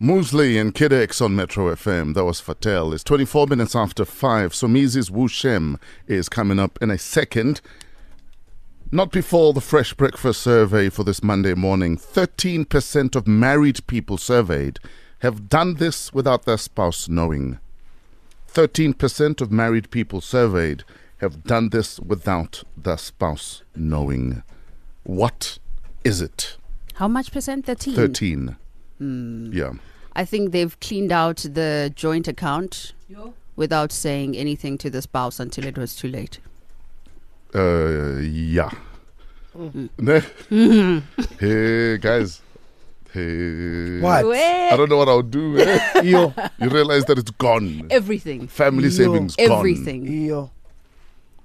Moosley and Kid on Metro FM. That was Fatel. It's 24 minutes after 5. Somizi's Wu Shem is coming up in a second. Not before the Fresh Breakfast survey for this Monday morning. 13% of married people surveyed have done this without their spouse knowing. 13% of married people surveyed have done this without their spouse knowing. What is it? How much percent? 13? 13. Hmm. Yeah. I think they've cleaned out the joint account without saying anything to the spouse until it was too late. Uh, yeah. Mm. Ne? hey, guys. Hey. What? I don't know what I'll do. eh? Yo, You realize that it's gone. Everything. Family Yo. savings gone. Everything. yo.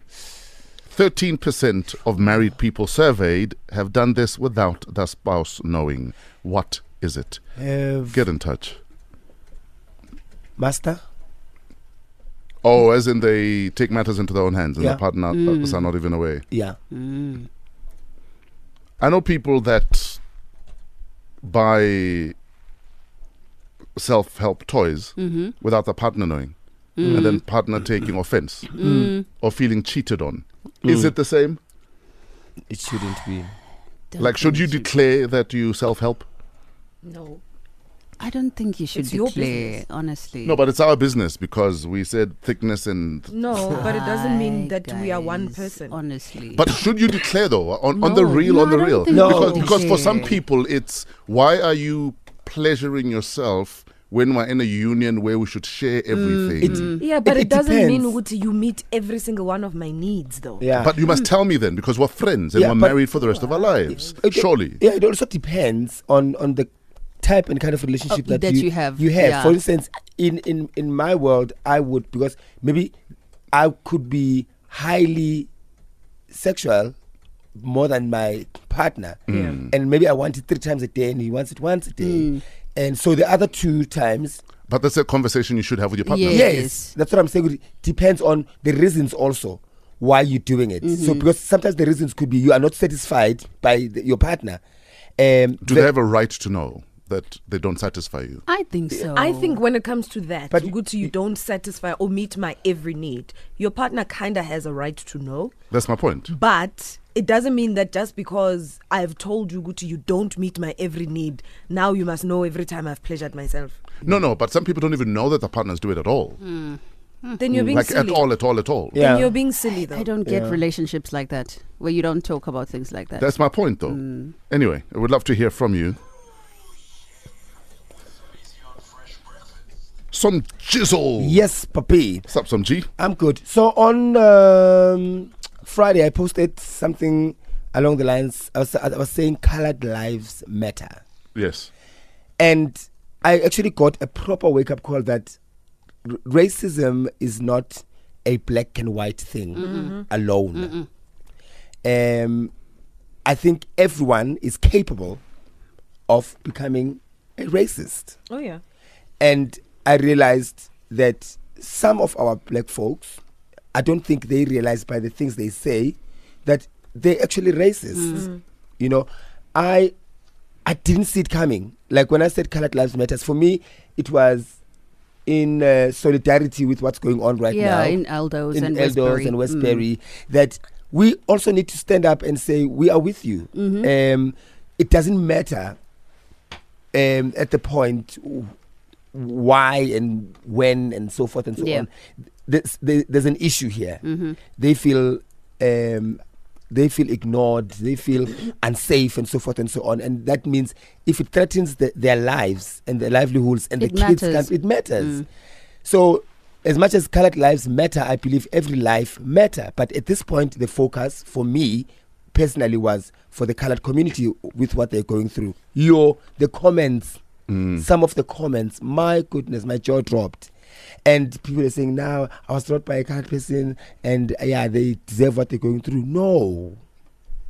13% of married people surveyed have done this without their spouse knowing. What is it? Have Get in touch. master? Oh, as in they take matters into their own hands and Yeah. the partner Mm. are not even aware. Yeah. Mm. I know people that buy self help toys Mm-hmm. without the partner knowing, Mm. and then partner taking offense Mm. or feeling cheated on. Is Mm. it the same? It shouldn't be. Don't Like, should think you declare that you self help? No. I don't think you should It's your declare, honestly. No, but it's our business because we said thickness and. No, but it doesn't mean Hi, that we are one person. Honestly. But should you declare though on, on the real No, on the real? think you because because for some people it's why are you pleasuring yourself when we're in a union where we should share everything? Mm. yeah, but It- it, it doesn't mean depends. Uguti, you meet every single one of my needs, though. Yeah. But you must tell me then, because we're friends and Yeah, we're married for the rest of our lives. Okay. Surely. yeah, it also depends on on the type and kind of relationship Oh, that, that you, you have, You have. yeah. For instance, in in in my world, I would because maybe I could be highly sexual more than my partner, Yeah. and maybe I want it three times a day, and he wants it once a day, and so the other two times. But that's a conversation you should have with your partner. Yes, Yes. that's what I'm saying. It depends on the reasons also why you're doing it. So because sometimes the reasons could be you are not satisfied by the, your partner. Um, Do the- they have a right to know that they don't satisfy you? I think so. I think when it comes to that, But but you- you don't satisfy or meet my every need. Your partner kind of has a right to know, That's my point. but it doesn't mean that just because I've told you, Guti, you don't meet my every need, now you must know every time I've pleasured myself. No, no, but some people don't even know that the partners do it at all. Hmm. Hmm. Then you're being Like silly. at all, at all, at all. Yeah. Then you're being silly, though. I don't get Yeah. relationships like that where you don't talk about things like that. That's my point, though. Hmm. Anyway, I would love to hear from you. Some jizzle. yes, papi. What's up, some G? I'm good. So on um, Friday, I posted something along the lines. I was, I was saying colored lives matter, Yes. and I actually got a proper wake up call that r- racism is not a black and white thing alone. Um, I think everyone is capable of becoming a racist. oh, yeah. and I realized that some of our black folks, I don't think they realize by the things they say that they're actually racist. You know, I I didn't see it coming. Like when I said colored lives matters, for me it was in uh, solidarity with what's going on right yeah, now in Eldos in and Eldos Westbury. and Mm. Westbury that we also need to stand up and say we are with you. Mm-hmm. Um, it doesn't matter um, at the point why and when and so forth and so Yeah. on. There's, there's an issue here. Mm-hmm. They feel um, they feel ignored. They feel unsafe and so forth and so on. And that means if it threatens the, their lives and their livelihoods and It the kids, matters. can't- it matters. Mm. So, as much as colored lives matter, I believe every life matter. But at this point, the focus for me personally was for the colored community with what they're going through. Your the comments, some of the comments, my goodness, my jaw dropped. And people are saying now I was taught by a colored person, and uh, yeah, they deserve what they're going through. No,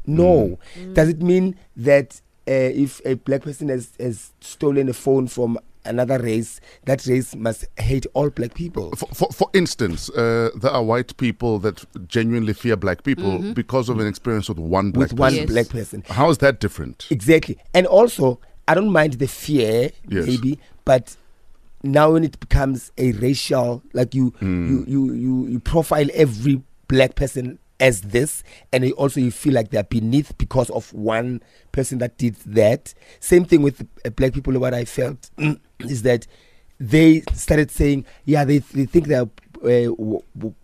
no. Does it mean that uh, if a black person has, has stolen a phone from another race, that race must hate all black people? For, for, for instance, uh, there are white people that genuinely fear black people because of an experience with one black with one. Yes. black person. How is that different? Exactly. And also, I don't mind the fear, Yes. maybe, but now when it becomes a racial like you you, you you you profile every black person as this and also you feel like they're beneath because of one person that did that. Same thing with uh, black people what i felt is that they started saying yeah they, they think they're uh, w- w-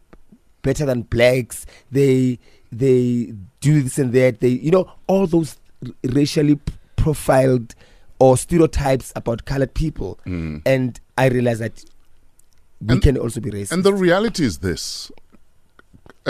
better than blacks. They they do this and that. They you know all those racially profiled or stereotypes about colored people and i realized that we And- can also be racist And the reality is this.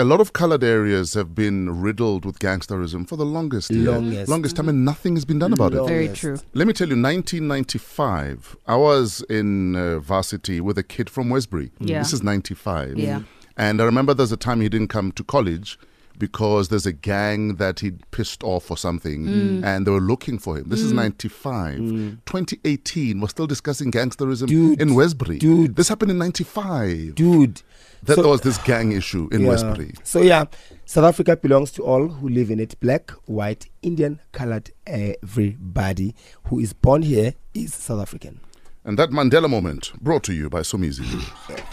A lot of colored areas have been riddled with gangsterism for the longest year- Longest. longest time, and nothing has been done about it. Very true. Let me tell you, 1995, I was in uh, varsity with a kid from Westbury. Yeah. This is 95. Yeah. And I remember there's a time he didn't come to college because there's a gang that he'd pissed off or something Mm. and they were looking for him. This is 95. 2018, we're still discussing gangsterism Dude. in Westbury. Dude. This happened in 95. dude That So- there was this gang issue in Yeah. Westbury. So yeah, South Africa belongs to all who live in it. Black, white, Indian, colored, everybody who is born here is South African. And that Mandela moment brought to you by Somizi.